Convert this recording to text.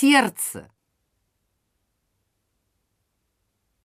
сердце.